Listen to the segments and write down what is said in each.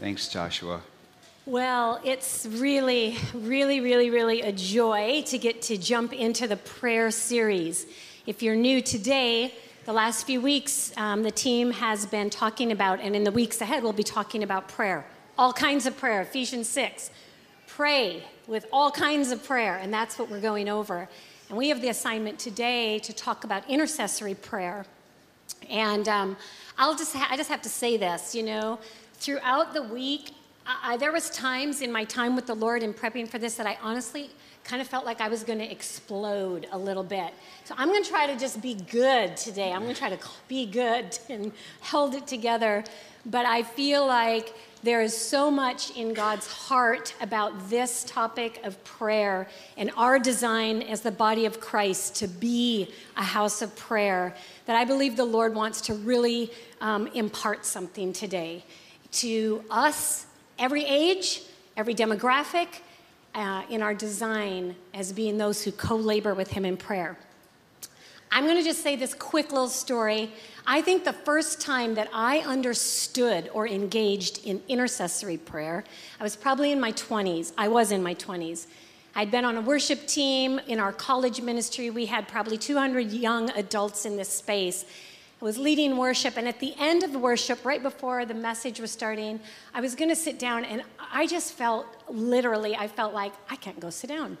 Thanks, Joshua. Well, it's really, really, really, really a joy to get to jump into the prayer series. If you're new today, the last few weeks, um, the team has been talking about, and in the weeks ahead, we'll be talking about prayer. All kinds of prayer, Ephesians 6. Pray with all kinds of prayer, and that's what we're going over. And we have the assignment today to talk about intercessory prayer. And um, I'll just ha- I just have to say this, you know, throughout the week, I, there was times in my time with the Lord in prepping for this that I honestly kind of felt like I was going to explode a little bit. So I'm going to try to just be good today. I'm going to try to be good and held it together. But I feel like there is so much in God's heart about this topic of prayer and our design as the body of Christ to be a house of prayer that I believe the Lord wants to really um, impart something today to us, every age, every demographic, uh, in our design as being those who co labor with Him in prayer. I'm going to just say this quick little story. I think the first time that I understood or engaged in intercessory prayer, I was probably in my 20s. I was in my 20s. I'd been on a worship team in our college ministry. We had probably 200 young adults in this space. I was leading worship, and at the end of the worship, right before the message was starting, I was going to sit down, and I just felt literally, I felt like I can't go sit down.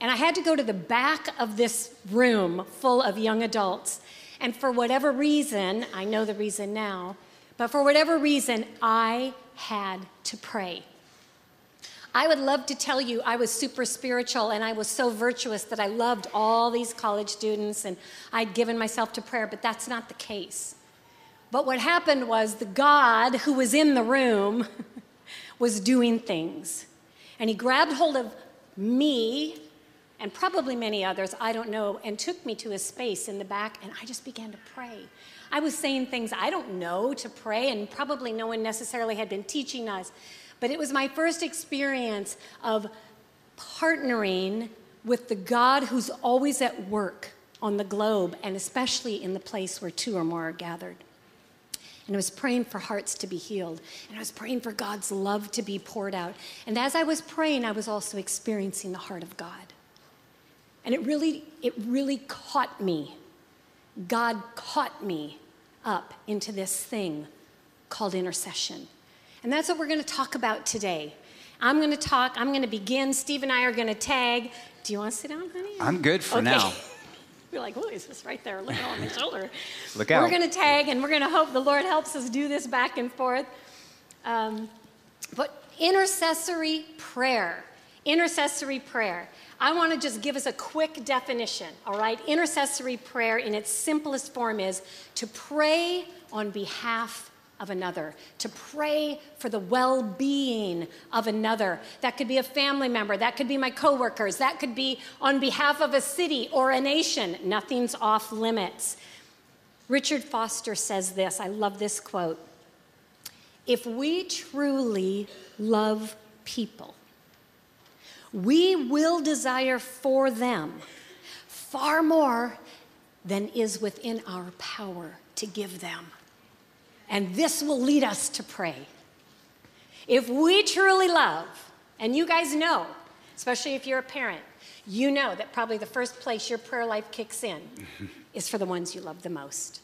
And I had to go to the back of this room full of young adults. And for whatever reason, I know the reason now, but for whatever reason, I had to pray. I would love to tell you I was super spiritual and I was so virtuous that I loved all these college students and I'd given myself to prayer, but that's not the case. But what happened was the God who was in the room was doing things. And he grabbed hold of me and probably many others, I don't know, and took me to a space in the back, and I just began to pray. I was saying things I don't know to pray, and probably no one necessarily had been teaching us, but it was my first experience of partnering with the God who's always at work on the globe, and especially in the place where two or more are gathered. And I was praying for hearts to be healed. And I was praying for God's love to be poured out. And as I was praying, I was also experiencing the heart of God. And it really, it really caught me. God caught me up into this thing called intercession. And that's what we're going to talk about today. I'm going to talk, I'm going to begin. Steve and I are going to tag. Do you want to sit down, honey? I'm good for okay. now. You're like, who is this right there looking on my shoulder? Look out. We're going to tag and we're going to hope the Lord helps us do this back and forth. Um, but intercessory prayer, intercessory prayer. I want to just give us a quick definition, all right? Intercessory prayer in its simplest form is to pray on behalf of another, to pray for the well being of another. That could be a family member, that could be my coworkers, that could be on behalf of a city or a nation. Nothing's off limits. Richard Foster says this I love this quote. If we truly love people, we will desire for them far more than is within our power to give them. And this will lead us to pray. If we truly love, and you guys know, especially if you're a parent, you know that probably the first place your prayer life kicks in is for the ones you love the most.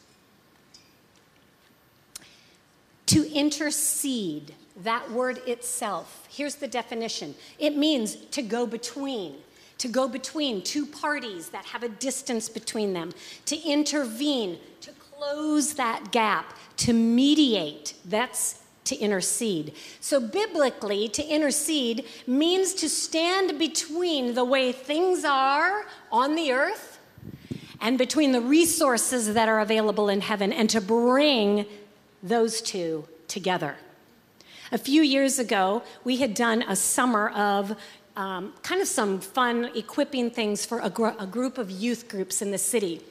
To intercede that word itself, here's the definition it means to go between, to go between two parties that have a distance between them, to intervene, to close that gap, to mediate. That's to intercede. So, biblically, to intercede means to stand between the way things are on the earth and between the resources that are available in heaven and to bring those two together. A few years ago, we had done a summer of um, kind of some fun equipping things for a, gr- a, group of youth groups in the city.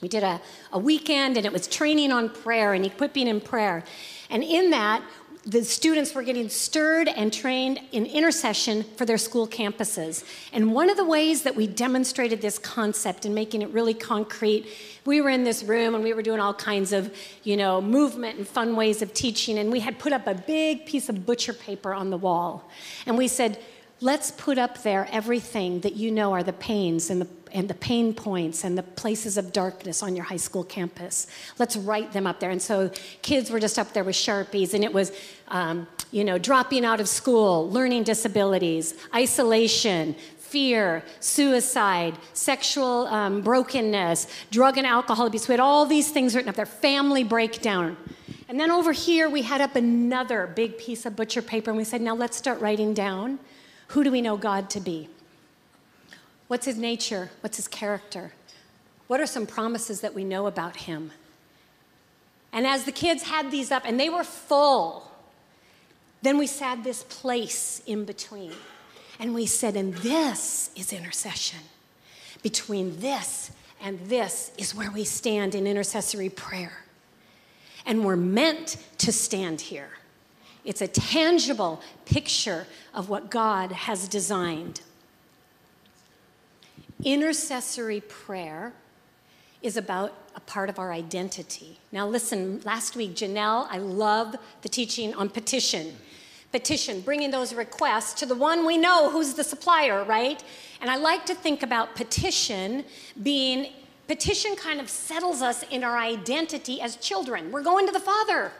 We did a, a weekend and it was training on prayer and equipping in prayer. And in that, the students were getting stirred and trained in intercession for their school campuses. And one of the ways that we demonstrated this concept and making it really concrete, we were in this room and we were doing all kinds of, you know, movement and fun ways of teaching. And we had put up a big piece of butcher paper on the wall. And we said, let's put up there everything that you know are the pains and the and the pain points and the places of darkness on your high school campus. Let's write them up there. And so kids were just up there with Sharpies, and it was, um, you know, dropping out of school, learning disabilities, isolation, fear, suicide, sexual um, brokenness, drug and alcohol abuse. We had all these things written up there, family breakdown. And then over here, we had up another big piece of butcher paper, and we said, now let's start writing down who do we know God to be? What's his nature? What's his character? What are some promises that we know about him? And as the kids had these up, and they were full, then we sat this place in between. And we said, and this is intercession. Between this and this is where we stand in intercessory prayer. And we're meant to stand here. It's a tangible picture of what God has designed. Intercessory prayer is about a part of our identity. Now, listen, last week, Janelle, I love the teaching on petition. Petition, bringing those requests to the one we know who's the supplier, right? And I like to think about petition being, petition kind of settles us in our identity as children. We're going to the Father.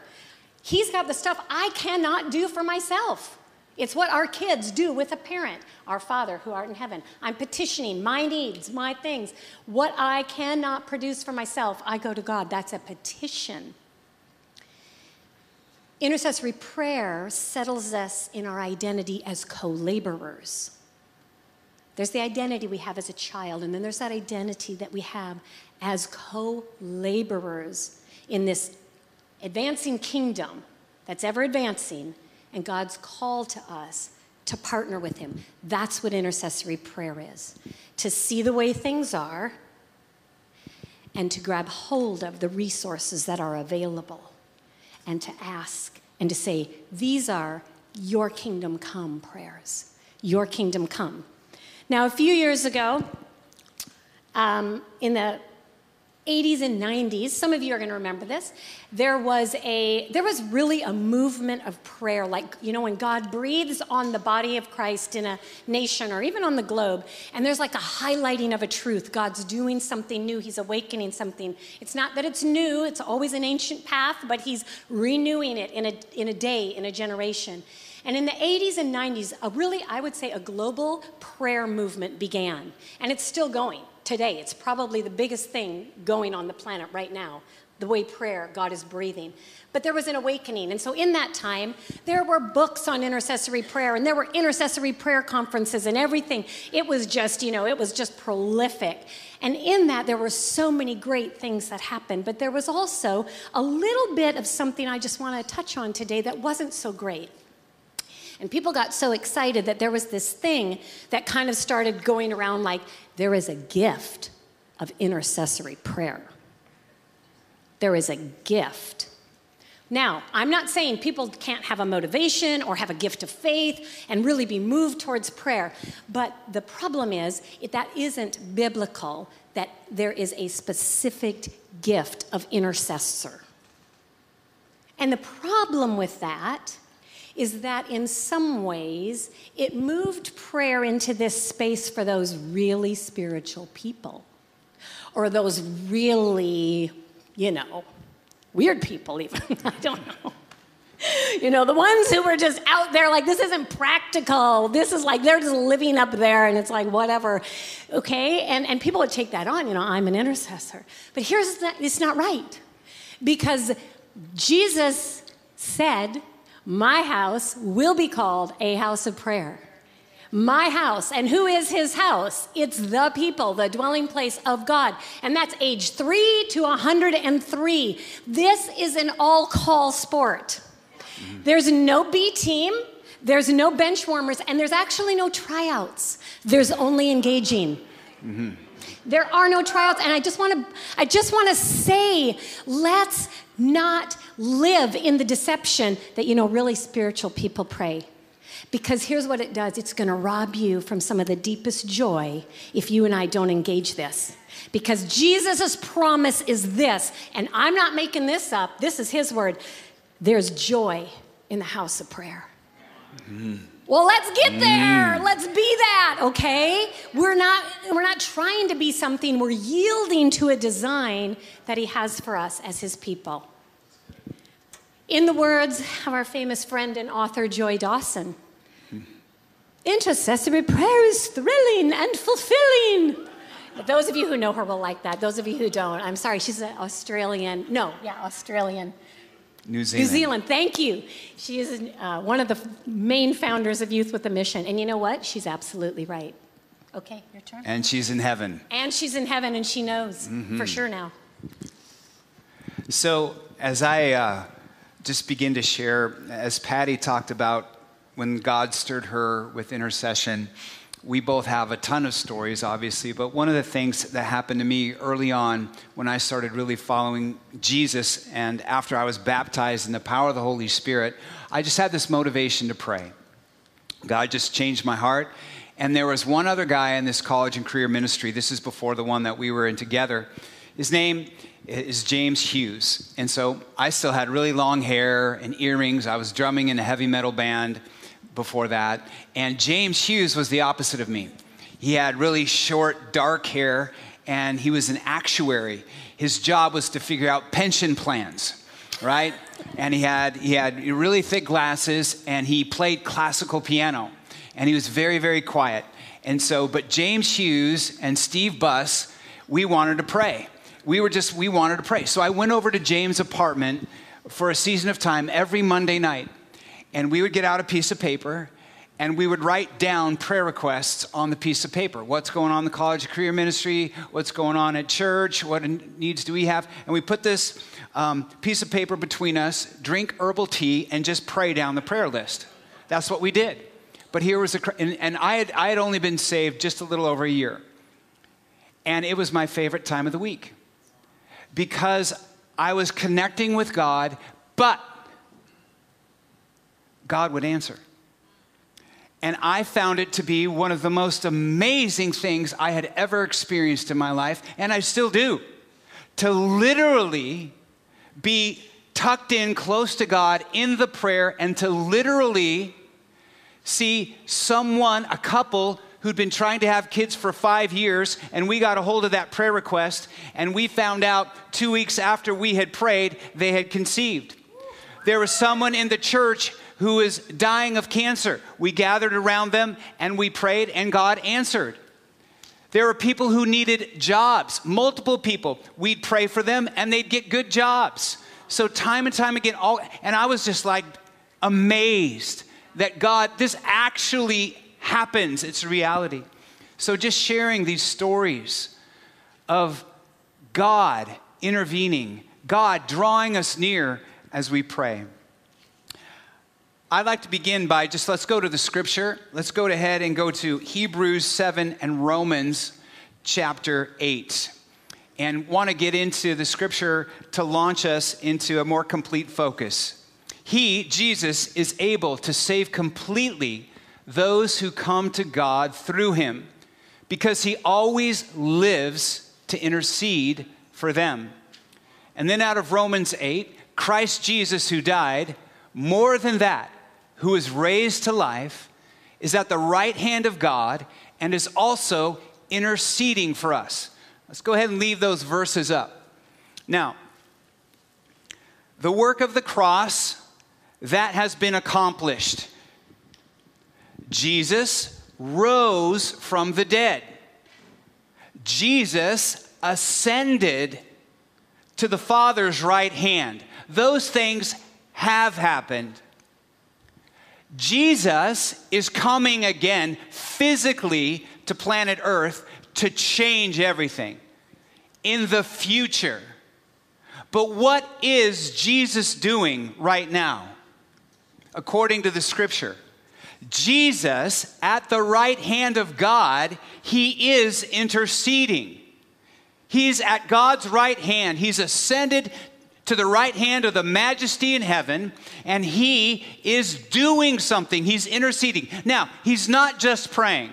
He's got the stuff I cannot do for myself. It's what our kids do with a parent, our Father who art in heaven. I'm petitioning my needs, my things. What I cannot produce for myself, I go to God. That's a petition. Intercessory prayer settles us in our identity as co laborers. There's the identity we have as a child, and then there's that identity that we have as co laborers in this advancing kingdom that's ever advancing and God's call to us to partner with Him. That's what intercessory prayer is to see the way things are and to grab hold of the resources that are available and to ask and to say, These are your kingdom come prayers. Your kingdom come. Now, a few years ago, um, in the 80s and 90s some of you are going to remember this there was a there was really a movement of prayer like you know when god breathes on the body of christ in a nation or even on the globe and there's like a highlighting of a truth. God's doing something new he's awakening something. It's not that it's new it's always an ancient path but he's renewing it in a in a day in a generation. And in the 80s and 90s, a really, I would say, a global prayer movement began. And it's still going today. It's probably the biggest thing going on the planet right now, the way prayer, God is breathing. But there was an awakening. And so in that time, there were books on intercessory prayer and there were intercessory prayer conferences and everything. It was just, you know, it was just prolific. And in that, there were so many great things that happened. But there was also a little bit of something I just want to touch on today that wasn't so great. And people got so excited that there was this thing that kind of started going around like there is a gift of intercessory prayer. There is a gift. Now, I'm not saying people can't have a motivation or have a gift of faith and really be moved towards prayer, but the problem is that isn't biblical, that there is a specific gift of intercessor. And the problem with that is that in some ways it moved prayer into this space for those really spiritual people or those really, you know, weird people, even. I don't know. You know, the ones who were just out there like, this isn't practical. This is like, they're just living up there and it's like, whatever. Okay? And, and people would take that on, you know, I'm an intercessor. But here's the, it's not right. Because Jesus said my house will be called a house of prayer. My house. And who is his house? It's the people, the dwelling place of God. And that's age 3 to 103. This is an all call sport. There's no B team, there's no bench warmers, and there's actually no tryouts. There's only engaging. Mm-hmm. There are no tryouts, and I just want to I just want to say, let's not live in the deception that, you know, really spiritual people pray. Because here's what it does it's going to rob you from some of the deepest joy if you and I don't engage this. Because Jesus' promise is this, and I'm not making this up, this is his word. There's joy in the house of prayer. Mm. Well, let's get there. Mm. Let's be that, okay? We're not we're not trying to be something. We're yielding to a design that he has for us as his people. In the words of our famous friend and author Joy Dawson, intercessory prayer is thrilling and fulfilling. Those of you who know her will like that. Those of you who don't, I'm sorry, she's an Australian. No, yeah, Australian New Zealand. New Zealand, thank you. She is uh, one of the main founders of Youth with a Mission. And you know what? She's absolutely right. Okay, your turn. And she's in heaven. And she's in heaven, and she knows mm-hmm. for sure now. So, as I uh, just begin to share, as Patty talked about when God stirred her with intercession, we both have a ton of stories, obviously, but one of the things that happened to me early on when I started really following Jesus and after I was baptized in the power of the Holy Spirit, I just had this motivation to pray. God just changed my heart. And there was one other guy in this college and career ministry. This is before the one that we were in together. His name is James Hughes. And so I still had really long hair and earrings. I was drumming in a heavy metal band before that. And James Hughes was the opposite of me. He had really short, dark hair, and he was an actuary. His job was to figure out pension plans, right? And he had, he had really thick glasses, and he played classical piano. And he was very, very quiet. And so, but James Hughes and Steve Buss, we wanted to pray. We were just, we wanted to pray. So I went over to James' apartment for a season of time every Monday night and we would get out a piece of paper and we would write down prayer requests on the piece of paper. What's going on in the college career ministry? What's going on at church? What needs do we have? And we put this um, piece of paper between us, drink herbal tea, and just pray down the prayer list. That's what we did. But here was a, and, and I, had, I had only been saved just a little over a year. And it was my favorite time of the week because I was connecting with God, but God would answer. And I found it to be one of the most amazing things I had ever experienced in my life, and I still do. To literally be tucked in close to God in the prayer and to literally see someone, a couple, who'd been trying to have kids for five years, and we got a hold of that prayer request, and we found out two weeks after we had prayed, they had conceived. There was someone in the church who is dying of cancer. We gathered around them and we prayed, and God answered. There were people who needed jobs, multiple people. We'd pray for them and they'd get good jobs. So, time and time again, all, and I was just like amazed that God, this actually happens. It's a reality. So, just sharing these stories of God intervening, God drawing us near as we pray. I'd like to begin by just let's go to the scripture. Let's go ahead and go to Hebrews 7 and Romans chapter 8. And want to get into the scripture to launch us into a more complete focus. He, Jesus, is able to save completely those who come to God through him because he always lives to intercede for them. And then out of Romans 8, Christ Jesus, who died, more than that, who is raised to life, is at the right hand of God and is also interceding for us. Let's go ahead and leave those verses up. Now, the work of the cross, that has been accomplished. Jesus rose from the dead. Jesus ascended to the Father's right hand. Those things have happened. Jesus is coming again physically to planet Earth to change everything in the future. But what is Jesus doing right now? According to the scripture, Jesus, at the right hand of God, he is interceding. He's at God's right hand. He's ascended to the right hand of the majesty in heaven, and he is doing something. He's interceding. Now, he's not just praying.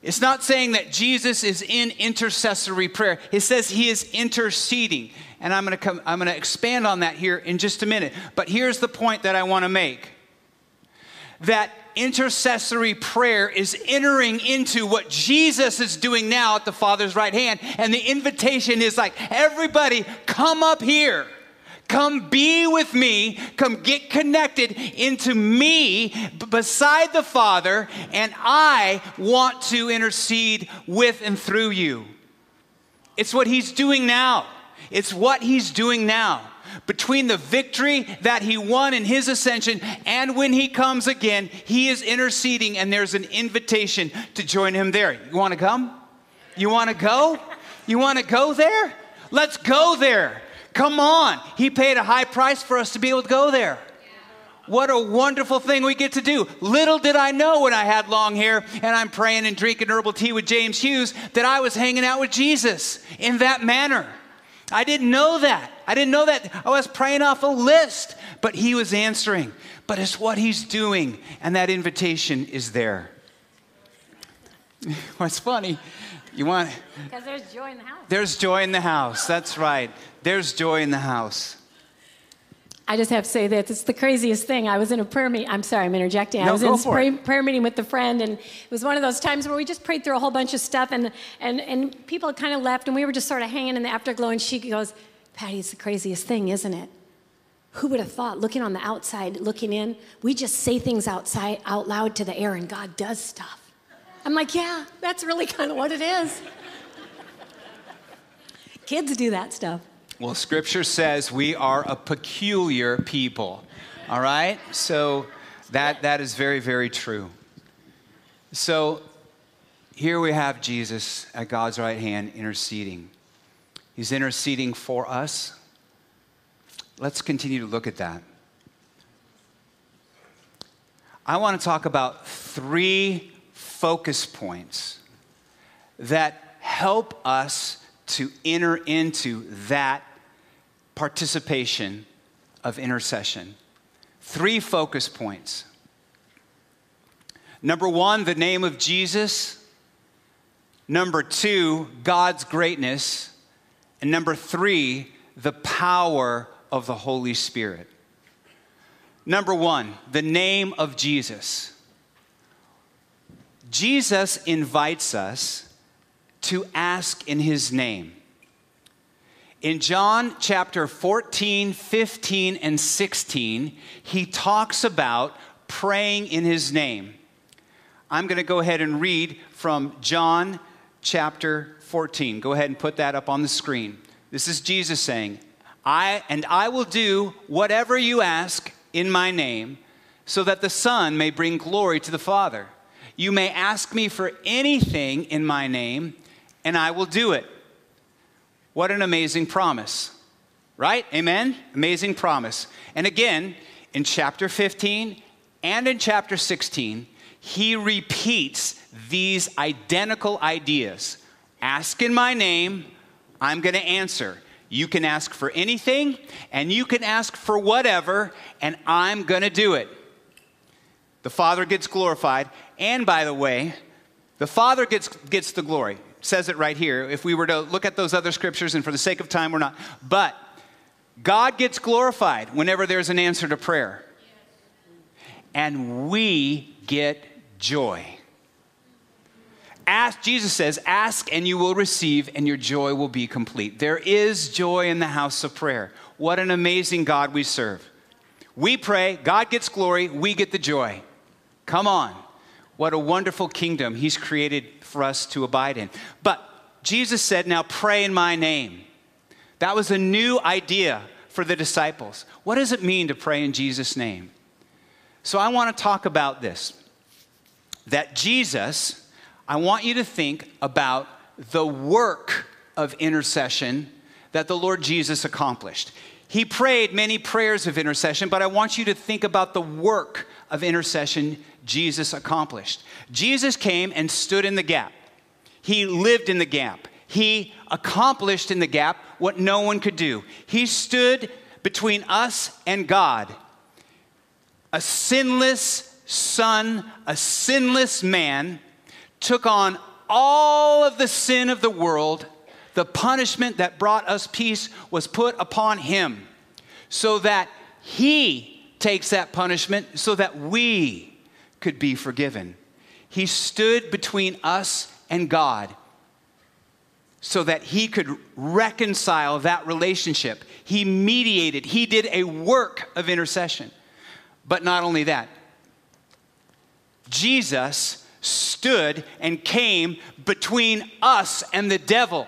It's not saying that Jesus is in intercessory prayer. It says he is interceding. And I'm going to come I'm going to expand on that here in just a minute. But here's the point that I want to make. That intercessory prayer is entering into what Jesus is doing now at the Father's right hand. And the invitation is like, everybody, come up here. Come be with me. Come get connected into me beside the Father, and I want to intercede with and through you. It's what He's doing now. It's what He's doing now between the victory that he won in his ascension and when he comes again, he is interceding and there's an invitation to join him there. You want to come? You want to go? You want to go there? Let's go there. Come on. He paid a high price for us to be able to go there. What a wonderful thing we get to do. Little did I know when I had long hair and I'm praying and drinking herbal tea with James Hughes that I was hanging out with Jesus in that manner. I didn't know that. I didn't know that. Oh, I was praying off a list, but he was answering. But it's what he's doing, and that invitation is there. What's funny? You want. Because there's joy in the house. There's joy in the house. That's right. There's joy in the house. I just have to say that it's the craziest thing. I was in a prayer meeting. I'm sorry, I'm interjecting. No, I was go in a for prayer, it. prayer meeting with a friend, and it was one of those times where we just prayed through a whole bunch of stuff, and, and, and people kind of left, and we were just sort of hanging in the afterglow, and she goes, Patty, it's the craziest thing, isn't it? Who would have thought, looking on the outside, looking in, we just say things outside out loud to the air, and God does stuff. I'm like, yeah, that's really kind of what it is. Kids do that stuff. Well, scripture says we are a peculiar people. All right? So that, that is very, very true. So here we have Jesus at God's right hand interceding. He's interceding for us. Let's continue to look at that. I want to talk about three focus points that help us to enter into that participation of intercession. Three focus points. Number one, the name of Jesus. Number two, God's greatness. And number three, the power of the Holy Spirit. Number one, the name of Jesus. Jesus invites us to ask in his name. In John chapter 14, 15, and 16, he talks about praying in his name. I'm going to go ahead and read from John chapter 14. Go ahead and put that up on the screen. This is Jesus saying, I and I will do whatever you ask in my name, so that the Son may bring glory to the Father. You may ask me for anything in my name, and I will do it. What an amazing promise, right? Amen? Amazing promise. And again, in chapter 15 and in chapter 16, he repeats these identical ideas Ask in my name, I'm going to answer. You can ask for anything, and you can ask for whatever, and I'm going to do it. The Father gets glorified. And by the way, the Father gets, gets the glory. Says it right here. If we were to look at those other scriptures, and for the sake of time, we're not. But God gets glorified whenever there's an answer to prayer. And we get joy. Ask, Jesus says, ask and you will receive, and your joy will be complete. There is joy in the house of prayer. What an amazing God we serve. We pray, God gets glory, we get the joy. Come on. What a wonderful kingdom He's created for us to abide in. But Jesus said, Now pray in my name. That was a new idea for the disciples. What does it mean to pray in Jesus' name? So I want to talk about this that Jesus, I want you to think about the work of intercession that the Lord Jesus accomplished. He prayed many prayers of intercession, but I want you to think about the work of intercession Jesus accomplished. Jesus came and stood in the gap. He lived in the gap. He accomplished in the gap what no one could do. He stood between us and God. A sinless son, a sinless man, took on all of the sin of the world. The punishment that brought us peace was put upon him so that he takes that punishment so that we could be forgiven. He stood between us and God so that he could reconcile that relationship. He mediated, he did a work of intercession. But not only that, Jesus stood and came between us and the devil.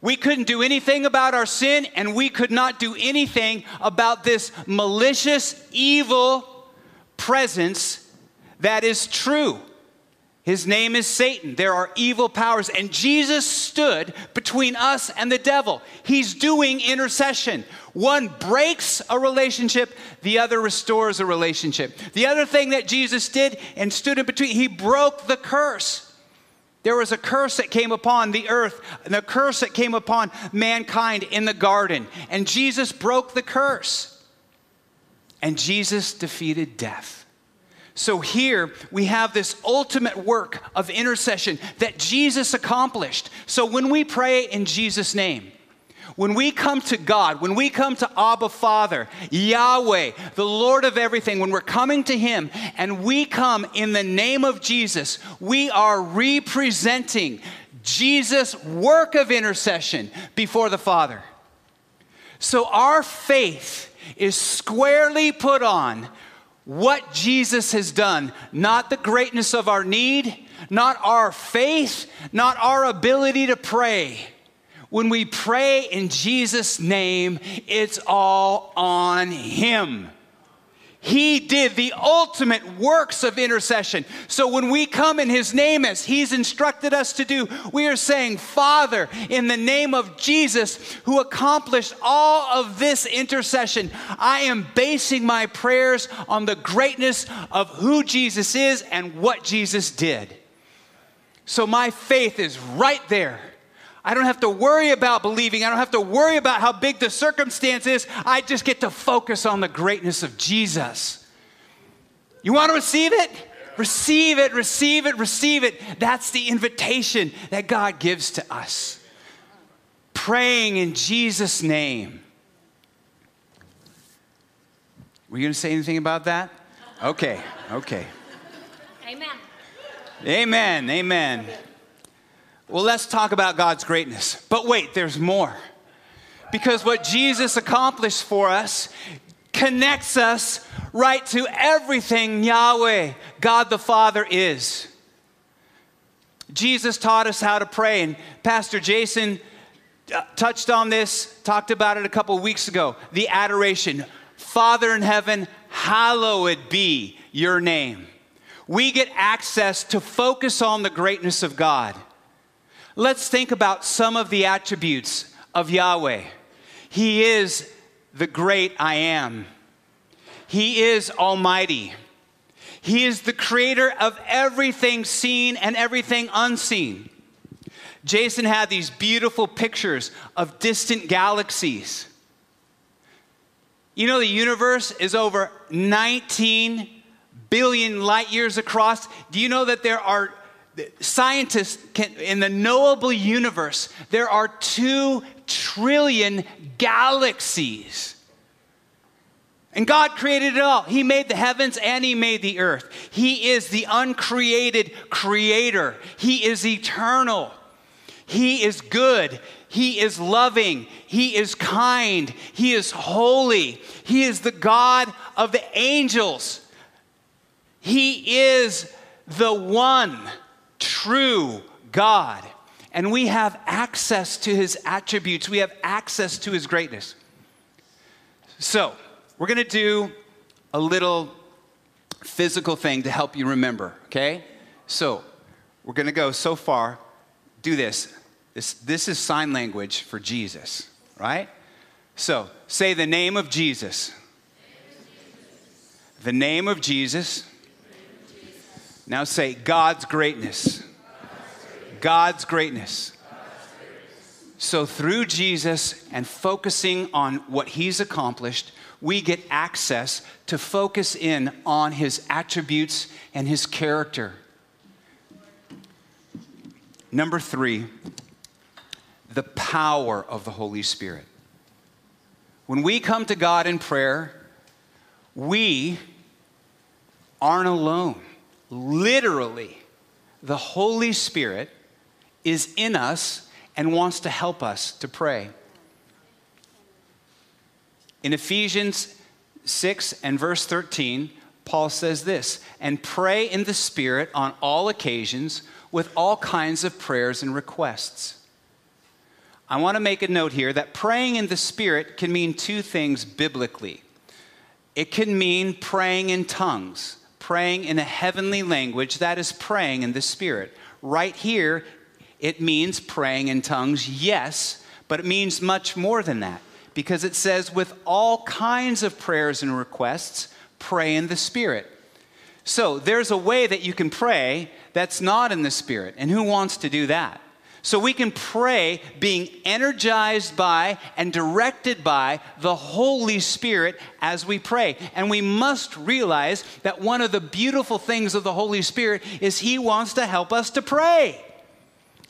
We couldn't do anything about our sin, and we could not do anything about this malicious, evil presence that is true. His name is Satan. There are evil powers. And Jesus stood between us and the devil. He's doing intercession. One breaks a relationship, the other restores a relationship. The other thing that Jesus did and stood in between, he broke the curse. There was a curse that came upon the earth, and a curse that came upon mankind in the garden. And Jesus broke the curse. And Jesus defeated death. So here we have this ultimate work of intercession that Jesus accomplished. So when we pray in Jesus' name, when we come to God, when we come to Abba Father, Yahweh, the Lord of everything, when we're coming to Him and we come in the name of Jesus, we are representing Jesus' work of intercession before the Father. So our faith is squarely put on what Jesus has done, not the greatness of our need, not our faith, not our ability to pray. When we pray in Jesus' name, it's all on Him. He did the ultimate works of intercession. So when we come in His name as He's instructed us to do, we are saying, Father, in the name of Jesus, who accomplished all of this intercession, I am basing my prayers on the greatness of who Jesus is and what Jesus did. So my faith is right there. I don't have to worry about believing. I don't have to worry about how big the circumstance is. I just get to focus on the greatness of Jesus. You want to receive it? Receive it, receive it, receive it. That's the invitation that God gives to us. Praying in Jesus' name. Were you going to say anything about that? Okay, okay. Amen. Amen, amen. Well, let's talk about God's greatness. But wait, there's more. Because what Jesus accomplished for us connects us right to everything Yahweh, God the Father, is. Jesus taught us how to pray, and Pastor Jason uh, touched on this, talked about it a couple weeks ago the adoration. Father in heaven, hallowed be your name. We get access to focus on the greatness of God. Let's think about some of the attributes of Yahweh. He is the great I am, He is almighty. He is the creator of everything seen and everything unseen. Jason had these beautiful pictures of distant galaxies. You know, the universe is over 19 billion light years across. Do you know that there are scientists can, in the knowable universe, there are two trillion galaxies. And God created it all. He made the heavens and He made the earth. He is the uncreated creator. He is eternal. He is good. He is loving. He is kind. He is holy. He is the God of the angels. He is the one true God. And we have access to his attributes, we have access to his greatness. So, we're going to do a little physical thing to help you remember, okay? So, we're going to go so far, do this. This, this is sign language for Jesus, right? So, say the name of Jesus. The name of Jesus now say God's greatness. God's greatness. So, through Jesus and focusing on what he's accomplished, we get access to focus in on his attributes and his character. Number three, the power of the Holy Spirit. When we come to God in prayer, we aren't alone. Literally, the Holy Spirit is in us and wants to help us to pray. In Ephesians 6 and verse 13, Paul says this and pray in the Spirit on all occasions with all kinds of prayers and requests. I want to make a note here that praying in the Spirit can mean two things biblically. It can mean praying in tongues, praying in a heavenly language, that is praying in the Spirit. Right here, it means praying in tongues, yes, but it means much more than that because it says, with all kinds of prayers and requests, pray in the Spirit. So there's a way that you can pray that's not in the Spirit. And who wants to do that? So we can pray being energized by and directed by the Holy Spirit as we pray. And we must realize that one of the beautiful things of the Holy Spirit is He wants to help us to pray.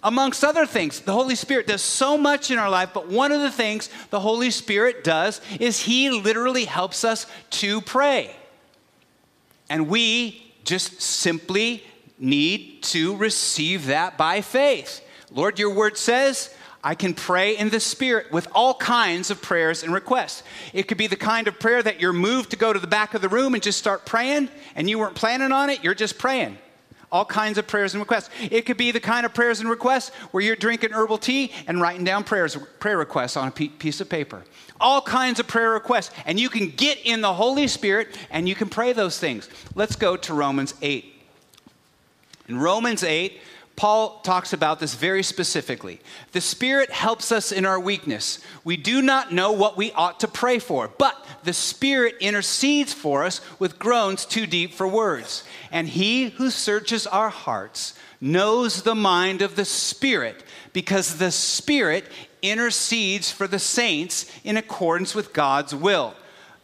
Amongst other things, the Holy Spirit does so much in our life, but one of the things the Holy Spirit does is He literally helps us to pray. And we just simply need to receive that by faith. Lord, your word says, I can pray in the Spirit with all kinds of prayers and requests. It could be the kind of prayer that you're moved to go to the back of the room and just start praying, and you weren't planning on it, you're just praying. All kinds of prayers and requests. It could be the kind of prayers and requests where you're drinking herbal tea and writing down prayers, prayer requests on a piece of paper. All kinds of prayer requests. And you can get in the Holy Spirit and you can pray those things. Let's go to Romans 8. In Romans 8, Paul talks about this very specifically. The Spirit helps us in our weakness. We do not know what we ought to pray for, but the Spirit intercedes for us with groans too deep for words. And He who searches our hearts knows the mind of the Spirit, because the Spirit intercedes for the saints in accordance with God's will.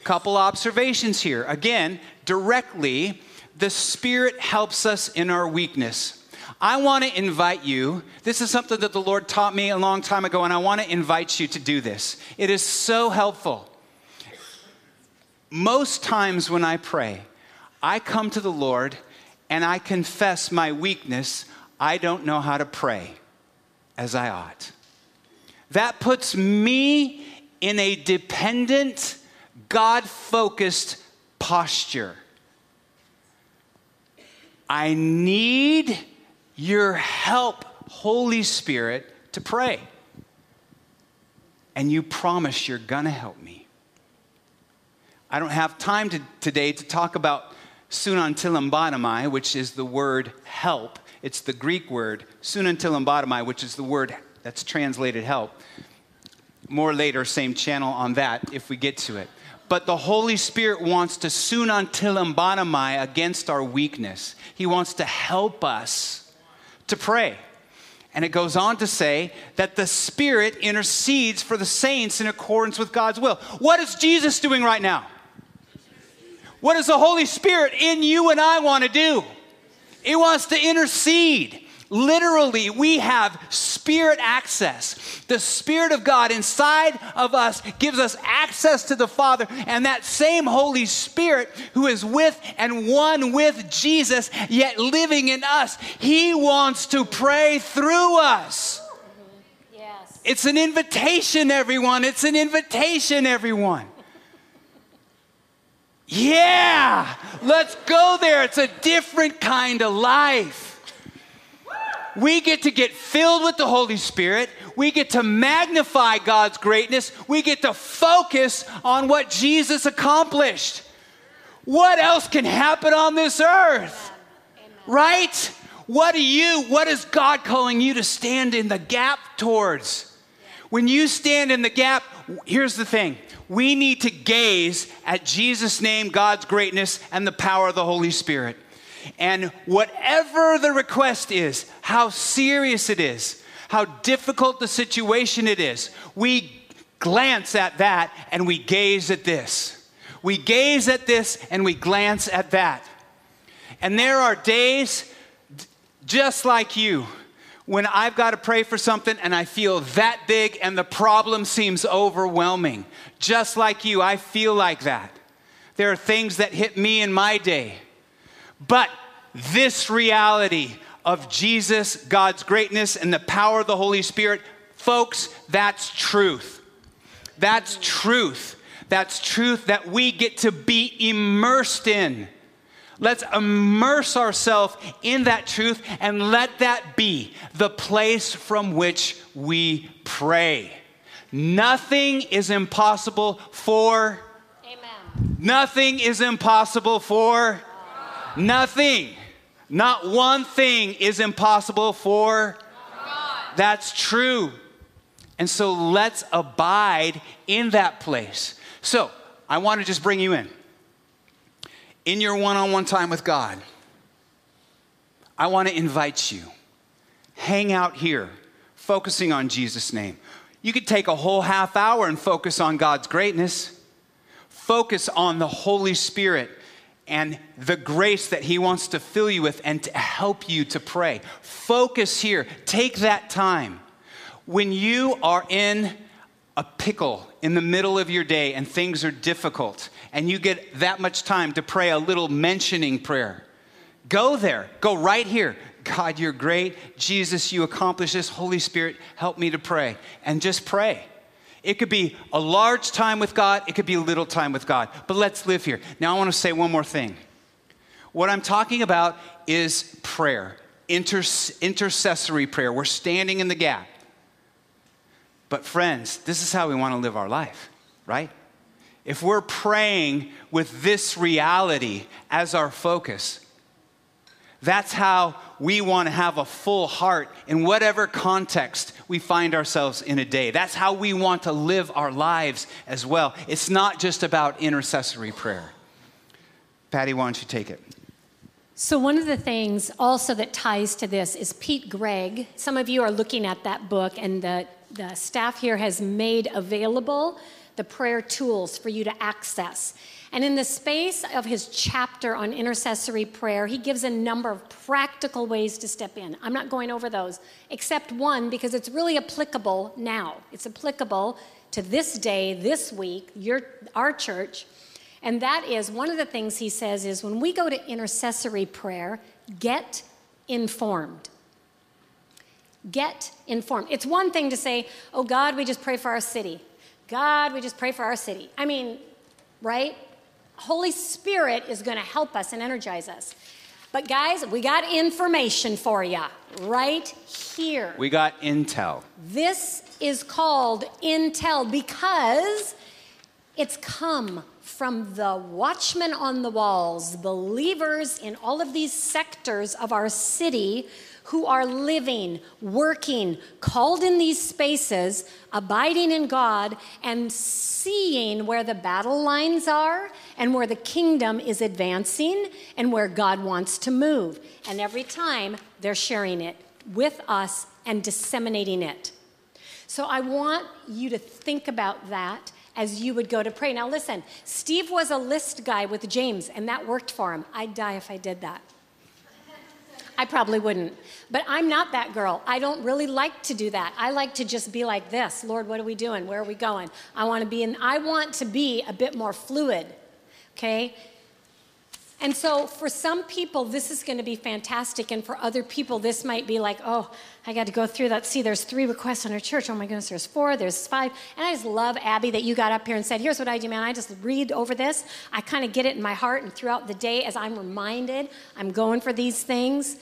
Couple observations here. Again, directly, the Spirit helps us in our weakness. I want to invite you. This is something that the Lord taught me a long time ago, and I want to invite you to do this. It is so helpful. Most times when I pray, I come to the Lord and I confess my weakness. I don't know how to pray as I ought. That puts me in a dependent, God focused posture. I need your help, Holy Spirit, to pray. And you promise you're going to help me. I don't have time to, today to talk about sunantilambanomai, which is the word help. It's the Greek word sunantilambanomai, which is the word that's translated help. More later, same channel on that if we get to it. But the Holy Spirit wants to sunantilambanomai against our weakness. He wants to help us to pray. And it goes on to say that the Spirit intercedes for the saints in accordance with God's will. What is Jesus doing right now? What does the Holy Spirit in you and I want to do? He wants to intercede. Literally, we have spirit access. The Spirit of God inside of us gives us access to the Father, and that same Holy Spirit who is with and one with Jesus, yet living in us, He wants to pray through us. Yes. It's an invitation, everyone. It's an invitation, everyone. Yeah, let's go there. It's a different kind of life we get to get filled with the Holy Spirit. We get to magnify God's greatness. We get to focus on what Jesus accomplished. What else can happen on this earth? Right? What are you, what is God calling you to stand in the gap towards? When you stand in the gap, here's the thing we need to gaze at Jesus' name, God's greatness, and the power of the Holy Spirit. And whatever the request is, how serious it is, how difficult the situation it is, we glance at that and we gaze at this. We gaze at this and we glance at that. And there are days just like you when I've got to pray for something and I feel that big and the problem seems overwhelming. Just like you, I feel like that. There are things that hit me in my day. But this reality of Jesus, God's greatness, and the power of the Holy Spirit, folks, that's truth. That's truth. That's truth that we get to be immersed in. Let's immerse ourselves in that truth and let that be the place from which we pray. Nothing is impossible for Amen. Nothing is impossible for. Nothing. Not one thing is impossible for God. That's true. And so let's abide in that place. So, I want to just bring you in in your one on one time with God, I want to invite you. Hang out here, focusing on Jesus' name. You could take a whole half hour and focus on God's greatness. Focus on the Holy Spirit and the grace that He wants to fill you with and to help you to pray. Focus here. Take that time. When you are in a pickle in the middle of your day and things are difficult, and you get that much time to pray a little mentioning prayer, go there. Go right here. God, you're great. Jesus, you accomplish this. Holy Spirit, help me to pray. And just pray. It could be a large time with God, it could be a little time with God. But let's live here. Now, I want to say one more thing. What I'm talking about is prayer, inter- intercessory prayer. We're standing in the gap. But, friends, this is how we want to live our life, right? If we're praying with this reality as our focus, that's how we want to have a full heart in whatever context we find ourselves in a day. That's how we want to live our lives as well. It's not just about intercessory prayer. Patty, why don't you take it? So, one of the things also that ties to this is Pete Greig. Some of you are looking at that book, and the the staff here has made available the prayer tools for you to access. And in the space of his chapter on intercessory prayer, he gives a number of practical ways to step in. I'm not going over those, except one because it's really applicable now. It's applicable to this day, this week, your, our church. And that is one of the things he says is when we go to intercessory prayer, get informed get informed. It's one thing to say, oh God, we just pray for our city. God, we just pray for our city. I mean, right? Holy Spirit is going to help us and energize us. But guys, we got information for you right here. We got intel. This is called intel because it's come from the watchmen on the walls, believers in all of these sectors of our city who are living, working, called in these spaces, abiding in God, and seeing where the battle lines are and where the kingdom is advancing and where God wants to move. And every time they're sharing it with us and disseminating it. So I want you to think about that as you would go to pray. Now, listen, Steve was a list guy with James, and that worked for him. I'd die if I did that. I probably wouldn't. But I'm not that girl. I don't really like to do that. I like to just be like this Lord, what are we doing? Where are we going? I want to be in, I want to be a bit more fluid, okay? And so for some people, this is going to be fantastic. And for other people, this might be like, oh, I got to go through that. See, there's three requests on our church. Oh my goodness, there's four, there's five. And I just love, Abby, that you got up here and said, here's what I do, man. I just read over this. I kind of get it in my heart. And throughout the day, as I'm reminded, I'm going for these things.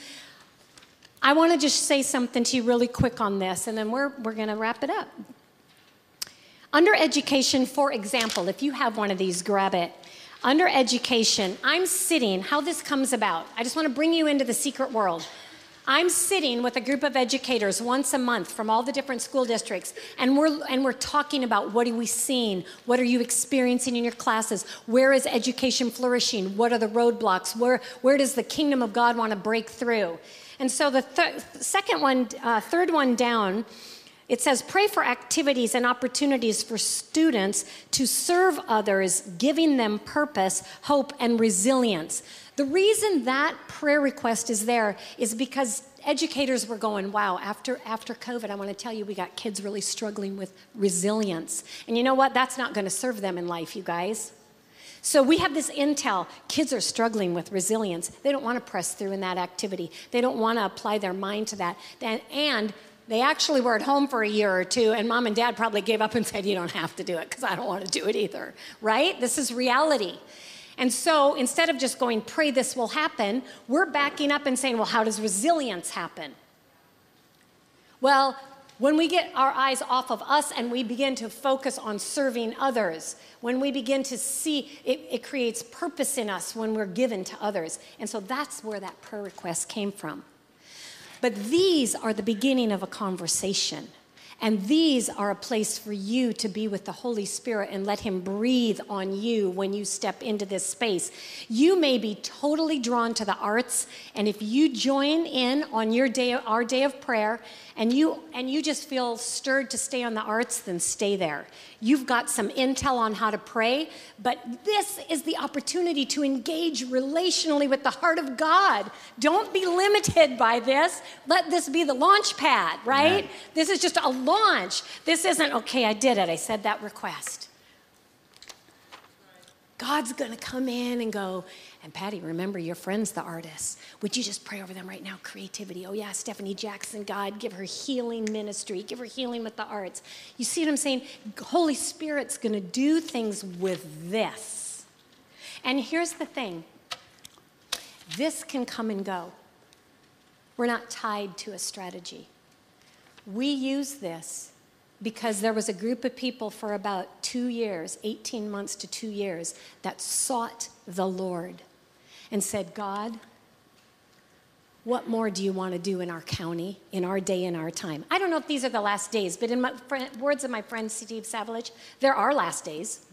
I want to just say something to you really quick on this, and then we're, we're going to wrap it up. Under education, for example, if you have one of these, grab it. Under education, I'm sitting, how this comes about. I just want to bring you into the secret world. I'm sitting with a group of educators once a month from all the different school districts, and we're, and we're talking about what are we seeing? What are you experiencing in your classes? Where is education flourishing? What are the roadblocks? Where, where does the kingdom of God want to break through? And so the th- second one, uh, third one down, it says, pray for activities and opportunities for students to serve others, giving them purpose, hope, and resilience. The reason that prayer request is there is because educators were going, wow, after, after COVID, I want to tell you, we got kids really struggling with resilience. And you know what? That's not going to serve them in life, you guys. So we have this intel. Kids are struggling with resilience. They don't want to press through in that activity. They don't want to apply their mind to that. And they actually were at home for a year or two, and mom and dad probably gave up and said, You don't have to do it because I don't want to do it either, right? This is reality. And so instead of just going, pray this will happen, we're backing up and saying, well, how does resilience happen? Well, when we get our eyes off of us and we begin to focus on serving others, when we begin to see it, it creates purpose in us when we're given to others. And so that's where that prayer request came from. But these are the beginning of a conversation. And these are a place for you to be with the Holy Spirit and let Him breathe on you when you step into this space. You may be totally drawn to the arts, and if you join in on your day, our day of prayer, and you and you just feel stirred to stay on the arts, then stay there. You've got some intel on how to pray, but this is the opportunity to engage relationally with the heart of God. Don't be limited by this. Let this be the launch pad, right? This is just a launch. This isn't okay, I did it. I said that request. God's going to come in and go, and Patty, remember your friend's the artist. Would you just pray over them right now? Creativity. Oh, yeah, Stephanie Jackson, God, give her healing ministry, give her healing with the arts. You see what I'm saying? Holy Spirit's going to do things with this. And here's the thing this can come and go. We're not tied to a strategy. We use this because there was a group of people for about two years, 18 months to two years, that sought the Lord and said, God, what more do you want to do in our county, in our day, in our time? I don't know if these are the last days, but in my friend, words of my friend Steve Savage, there are last days.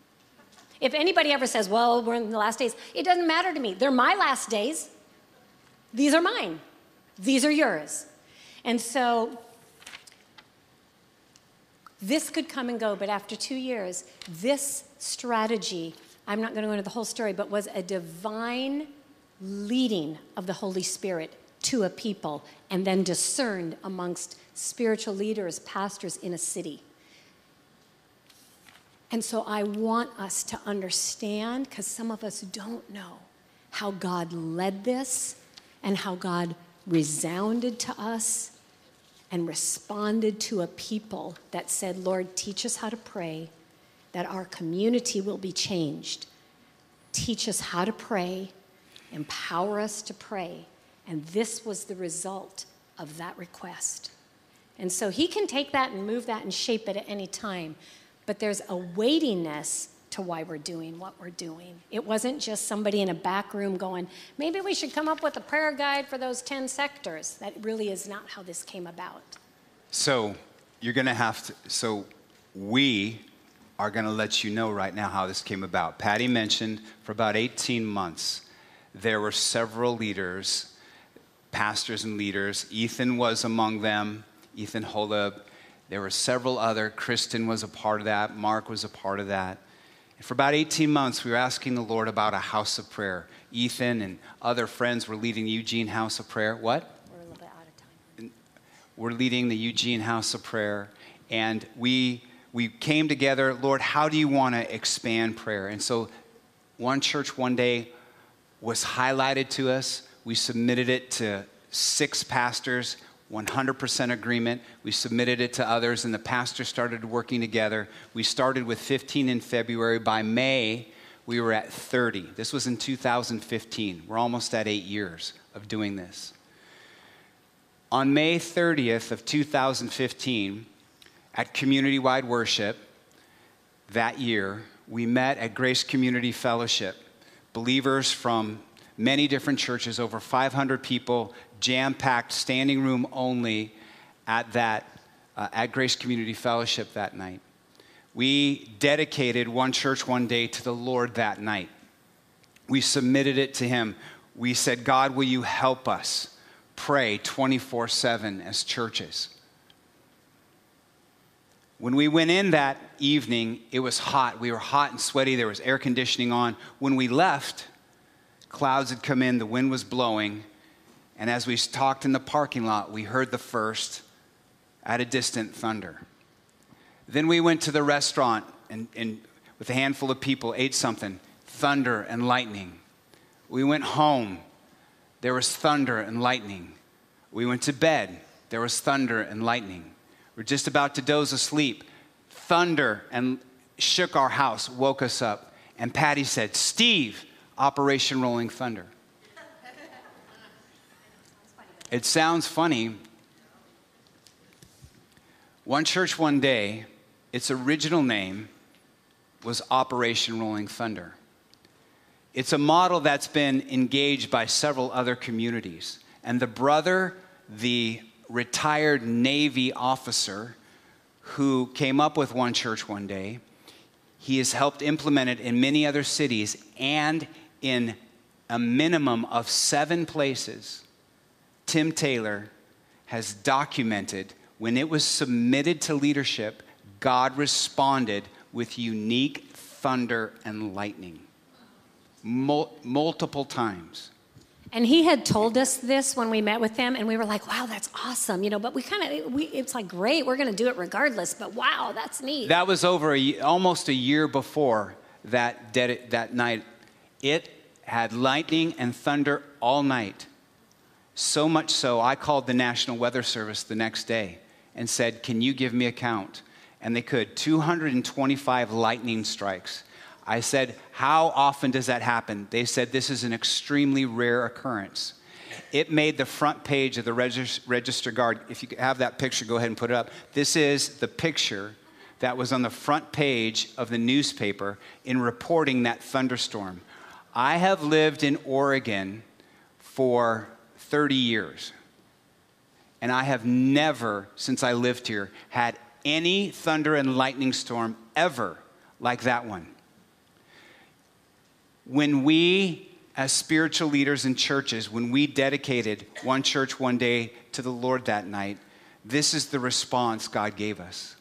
if anybody ever says, well, we're in the last days, it doesn't matter to me. They're my last days. These are mine. These are yours. And so this could come and go, but after two years, this strategy I'm not going to go into the whole story, but was a divine leading of the Holy Spirit to a people and then discerned amongst spiritual leaders, pastors in a city. And so I want us to understand, because some of us don't know how God led this and how God resounded to us and responded to a people that said, Lord, teach us how to pray that our community will be changed. Teach us how to pray, empower us to pray. And this was the result of that request. And so he can take that and move that and shape it at any time. But there's a weightiness to why we're doing what we're doing. It wasn't just somebody in a back room going, maybe we should come up with a prayer guide for those 10 sectors. That really is not how this came about. So you're going to have to, so we are going to let you know right now how this came about. Patty mentioned for about 18 months, there were several leaders, pastors and leaders. Ethan was among them, Ethan Holub. There were several other. Kristen was a part of that. Mark was a part of that. For about 18 months, we were asking the Lord about a house of prayer. Ethan and other friends were leading the Eugene House of Prayer. What? We're a little bit out of time. We're leading the Eugene House of Prayer. And we we came together, Lord, how do you want to expand prayer? And so one church one day was highlighted to us. We submitted it to six pastors, 100% agreement. We submitted it to others, and the pastors started working together. We started with 15 in February. By May, we were at 30. This was in 2015. We're almost at eight years of doing this. On May 30th of 2015, at community wide worship that year, we met at Grace Community Fellowship, believers from many different churches, over 500 people, jam packed, standing room only at that, uh, at Grace Community Fellowship that night. We dedicated one church one day to the Lord that night. We submitted it to Him. We said, God, will you help us pray 24 7 as churches? When we went in that evening, it was hot. We were hot and sweaty. There was air conditioning on. When we left, clouds had come in, the wind was blowing. And as we talked in the parking lot, we heard the first, at a distant, thunder. Then we went to the restaurant and, and with a handful of people ate something thunder and lightning. We went home, there was thunder and lightning. We went to bed, there was thunder and lightning. We're just about to doze asleep. Thunder and shook our house, woke us up. And Patty said, Steve, Operation Rolling Thunder. It sounds funny. One church one day, its original name was Operation Rolling Thunder. It's a model that's been engaged by several other communities. And the brother, the retired Navy officer who came up with One Church one day. He has helped implement it in many other cities and in a minimum of seven places. Tim Taylor has documented when it was submitted to leadership, God responded with unique thunder and lightning. Mul- multiple times. And he had told us this when we met with them, and we were like, "Wow, that's awesome!" You know, but we kind of, we, it's like, great, we're going to do it regardless. But wow, that's neat. That was over a, almost a year before that dead, that night. It had lightning and thunder all night. So much so, I called the National Weather Service the next day and said, "Can you give me a count?" And they could. 225 lightning strikes. I said, How often does that happen? They said, This is an extremely rare occurrence. It made the front page of the Register Guard. If you have that picture, go ahead and put it up. This is the picture that was on the front page of the newspaper in reporting that thunderstorm. I have lived in Oregon for 30 years, and I have never, since I lived here, had any thunder and lightning storm ever like that one when we, as spiritual leaders in churches, when we dedicated one church one day to the Lord that night, this is the response God gave us.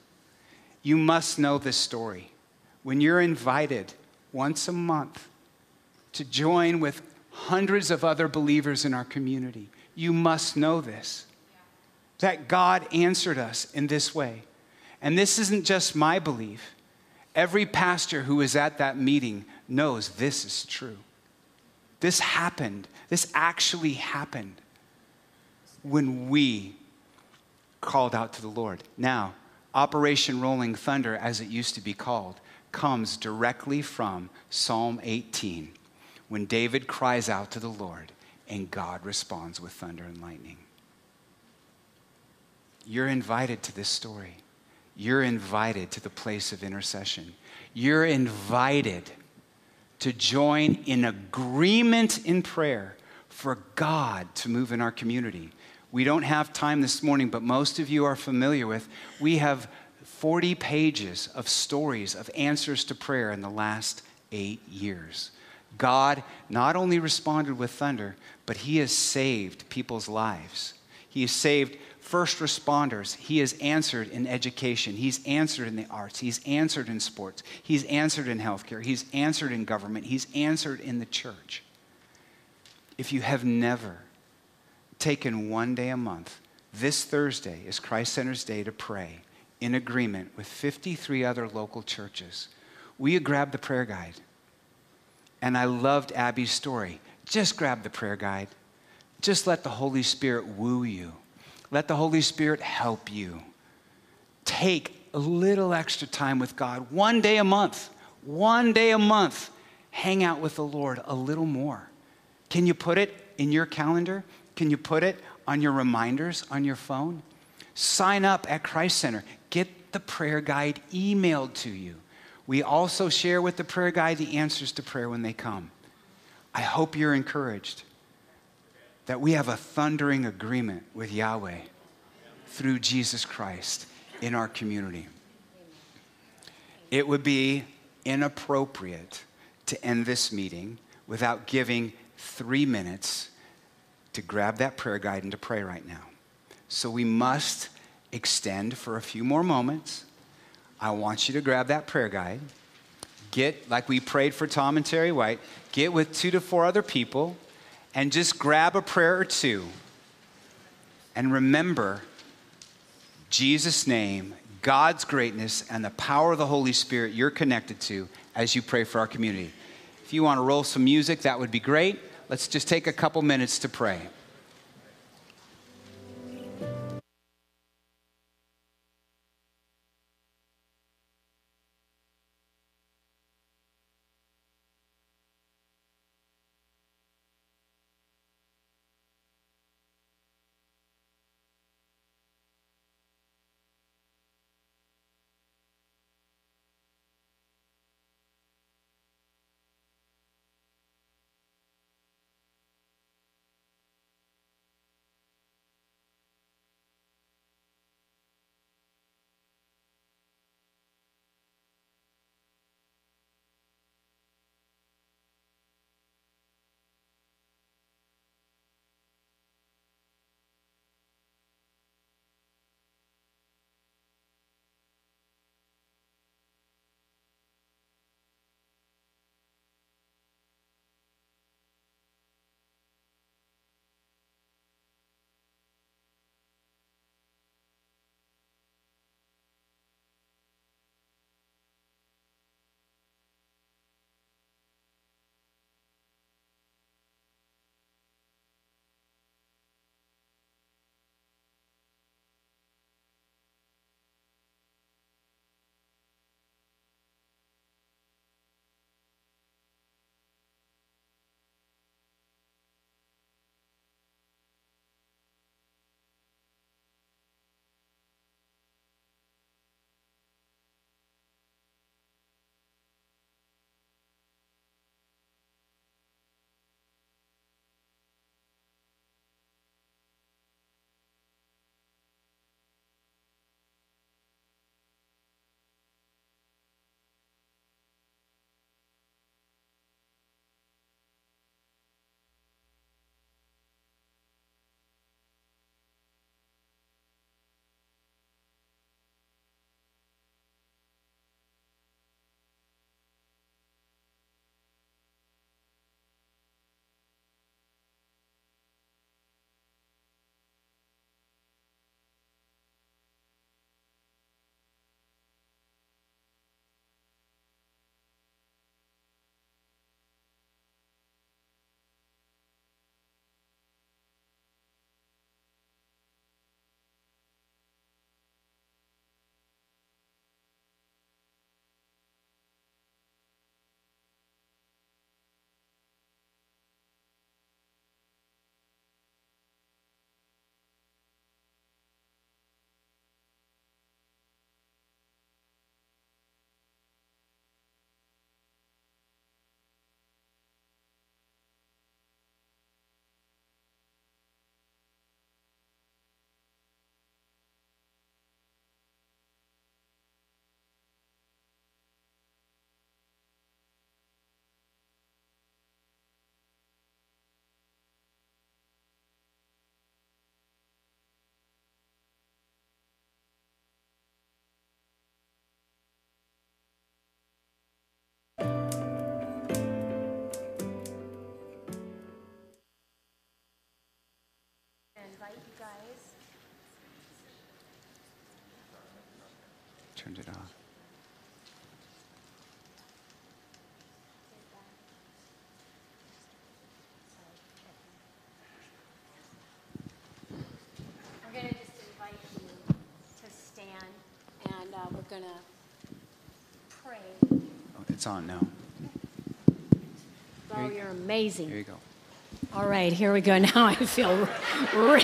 You must know this story. When you're invited once a month to join with hundreds of other believers in our community, you must know this that God answered us in this way. And this isn't just my belief. Every pastor who was at that meeting knows this is true. This happened. This actually happened when we called out to the Lord. Now, Operation Rolling Thunder, as it used to be called, comes directly from Psalm 18 when David cries out to the Lord and God responds with thunder and lightning. You're invited to this story. You're invited to the place of intercession. You're invited to join in agreement in prayer for God to move in our community. We don't have time this morning, but most of you are familiar with. We have 40 pages of stories of answers to prayer in the last eight years. God not only responded with thunder, but He has saved people's lives. He has saved first responders, he has answered in education, he's answered in the arts, he's answered in sports, he's answered in healthcare, he's answered in government, he's answered in the church. If you have never taken one day a month, this Thursday is Christ Center's day to pray in agreement with 53 other local churches. Will you grab the prayer guide? And I loved Abby's story. Just grab the prayer guide. Just let the Holy Spirit woo you. Let the Holy Spirit help you. Take a little extra time with God, one day a month, one day a month. Hang out with the Lord a little more. Can you put it in your calendar? Can you put it on your reminders on your phone? Sign up at Christ Center. Get the prayer guide emailed to you. We also share with the prayer guide the answers to prayer when they come. I hope you're encouraged that we have a thundering agreement with Yahweh through Jesus Christ in our community. It would be inappropriate to end this meeting without giving three minutes to grab that prayer guide and to pray right now. So we must extend for a few more moments. I want you to grab that prayer guide. Get, like we prayed for Tom and Terry White, get with two to four other people and just grab a prayer or two. And remember Jesus' name, God's greatness, and the power of the Holy Spirit you're connected to as you pray for our community. If you want to roll some music, that would be great. Let's just take a couple minutes to pray. Turned it off. We're going to just invite you to stand and uh, we're going to pray. Oh, it's on now. Oh, you're amazing. Here you go. All right, here we go. Now I feel real.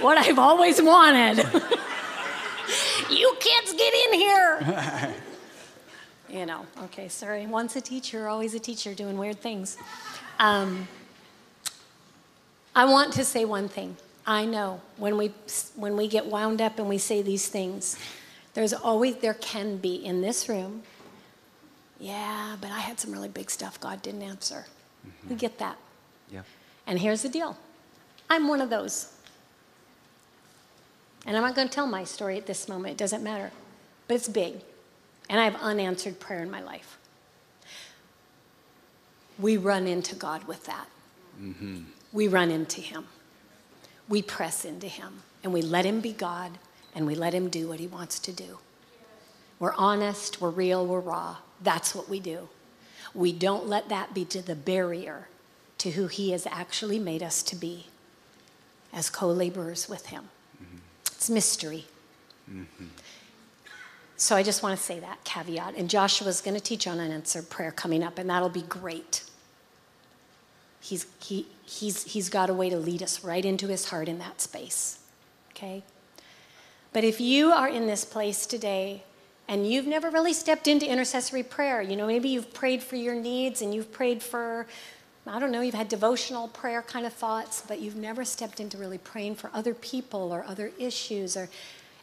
What I've always wanted. in here. you know, okay, sorry. Once a teacher, always a teacher doing weird things. Um, I want to say one thing. I know when we when we get wound up and we say these things, there's always there can be in this room. Yeah, but I had some really big stuff God didn't answer. Mm-hmm. We get that. Yeah. And here's the deal. I'm one of those. And I'm not going to tell my story at this moment. It doesn't matter. But it's big. And I have unanswered prayer in my life. We run into God with that. Mm-hmm. We run into Him we press into Him and we let Him be God and we let Him do what He wants to do. We're honest, we're real, we're raw. That's what we do. We don't let that be to the barrier to who He has actually made us to be as co laborers with Him. Mm-hmm. It's mystery. Mm-hmm. So I just want to say that caveat. And Joshua's going to teach on unanswered prayer coming up, and that'll be great. He's, he, he's, he's got a way to lead us right into his heart in that space. Okay? But if you are in this place today and you've never really stepped into intercessory prayer, you know, maybe you've prayed for your needs and you've prayed for, I don't know, you've had devotional prayer kind of thoughts, but you've never stepped into really praying for other people or other issues or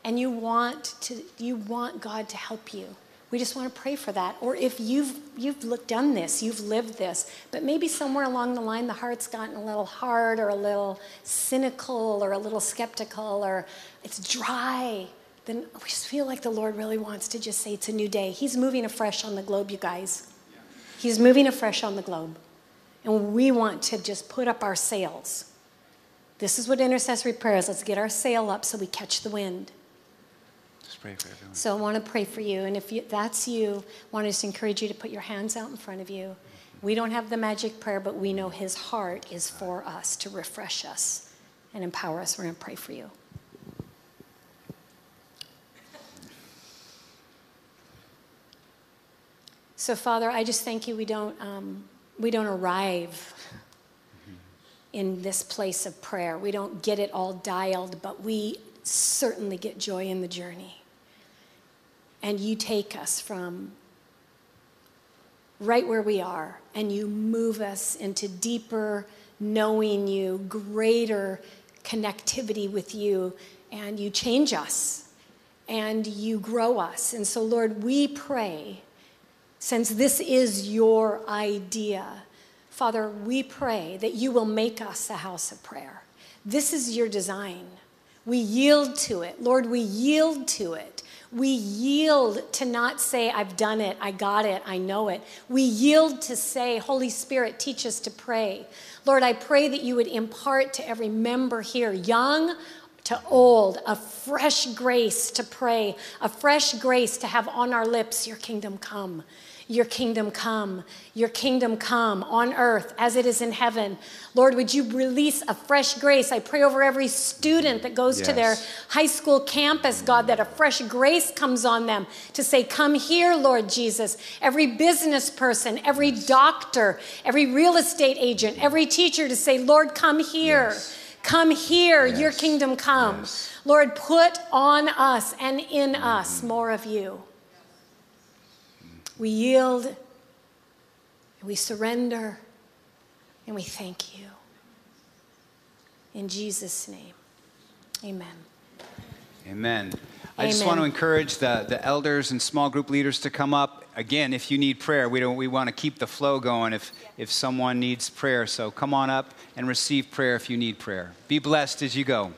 and you want to you want God to help you we just want to pray for that. Or if you've you've looked, done this, you've lived this, but maybe somewhere along the line the heart's gotten a little hard or a little cynical or a little skeptical or it's dry, then we just feel like the Lord really wants to just say it's a new day. He's moving afresh on the globe, you guys. He's moving afresh on the globe. And we want to just put up our sails. This is what intercessory prayer is. Let's get our sail up so we catch the wind pray for everyone. So I want to pray for you. And if you, that's you, I want to just encourage you to put your hands out in front of you. We don't have the magic prayer, but we know His heart is for us to refresh us and empower us. We're going to pray for you. So, Father, I just thank you. We don't, um, we don't arrive in this place of prayer. We don't get it all dialed, but we certainly get joy in the journey and you take us from right where we are and you move us into deeper knowing you, greater connectivity with you, and you change us and you grow us. And so, Lord, we pray, since this is your idea, Father, we pray that you will make us a house of prayer. This is your design. We yield to it. Lord, we yield to it. We yield to not say, I've done it, I got it, I know it. We yield to say, Holy Spirit, teach us to pray. Lord, I pray that you would impart to every member here, young to old, a fresh grace to pray, a fresh grace to have on our lips, Your kingdom come. Your kingdom come, your kingdom come on earth as it is in heaven. Lord, would you release a fresh grace? I pray over every student that goes yes. to their high school campus, God, that a fresh grace comes on them to say, Come here, Lord Jesus. Every business person, every doctor, every real estate agent, every teacher to say, Lord, come here. Yes. Come here, yes. your kingdom come. Lord, put on us and in us mm-hmm. more of you. We yield, and we surrender, and we thank you. In Jesus' name, amen. Amen. I just want to encourage the, the elders and small group leaders to come up. Again, if you need prayer, we, don't, we want to keep the flow going if, if someone needs prayer. So come on up and receive prayer if you need prayer. Be blessed as you go.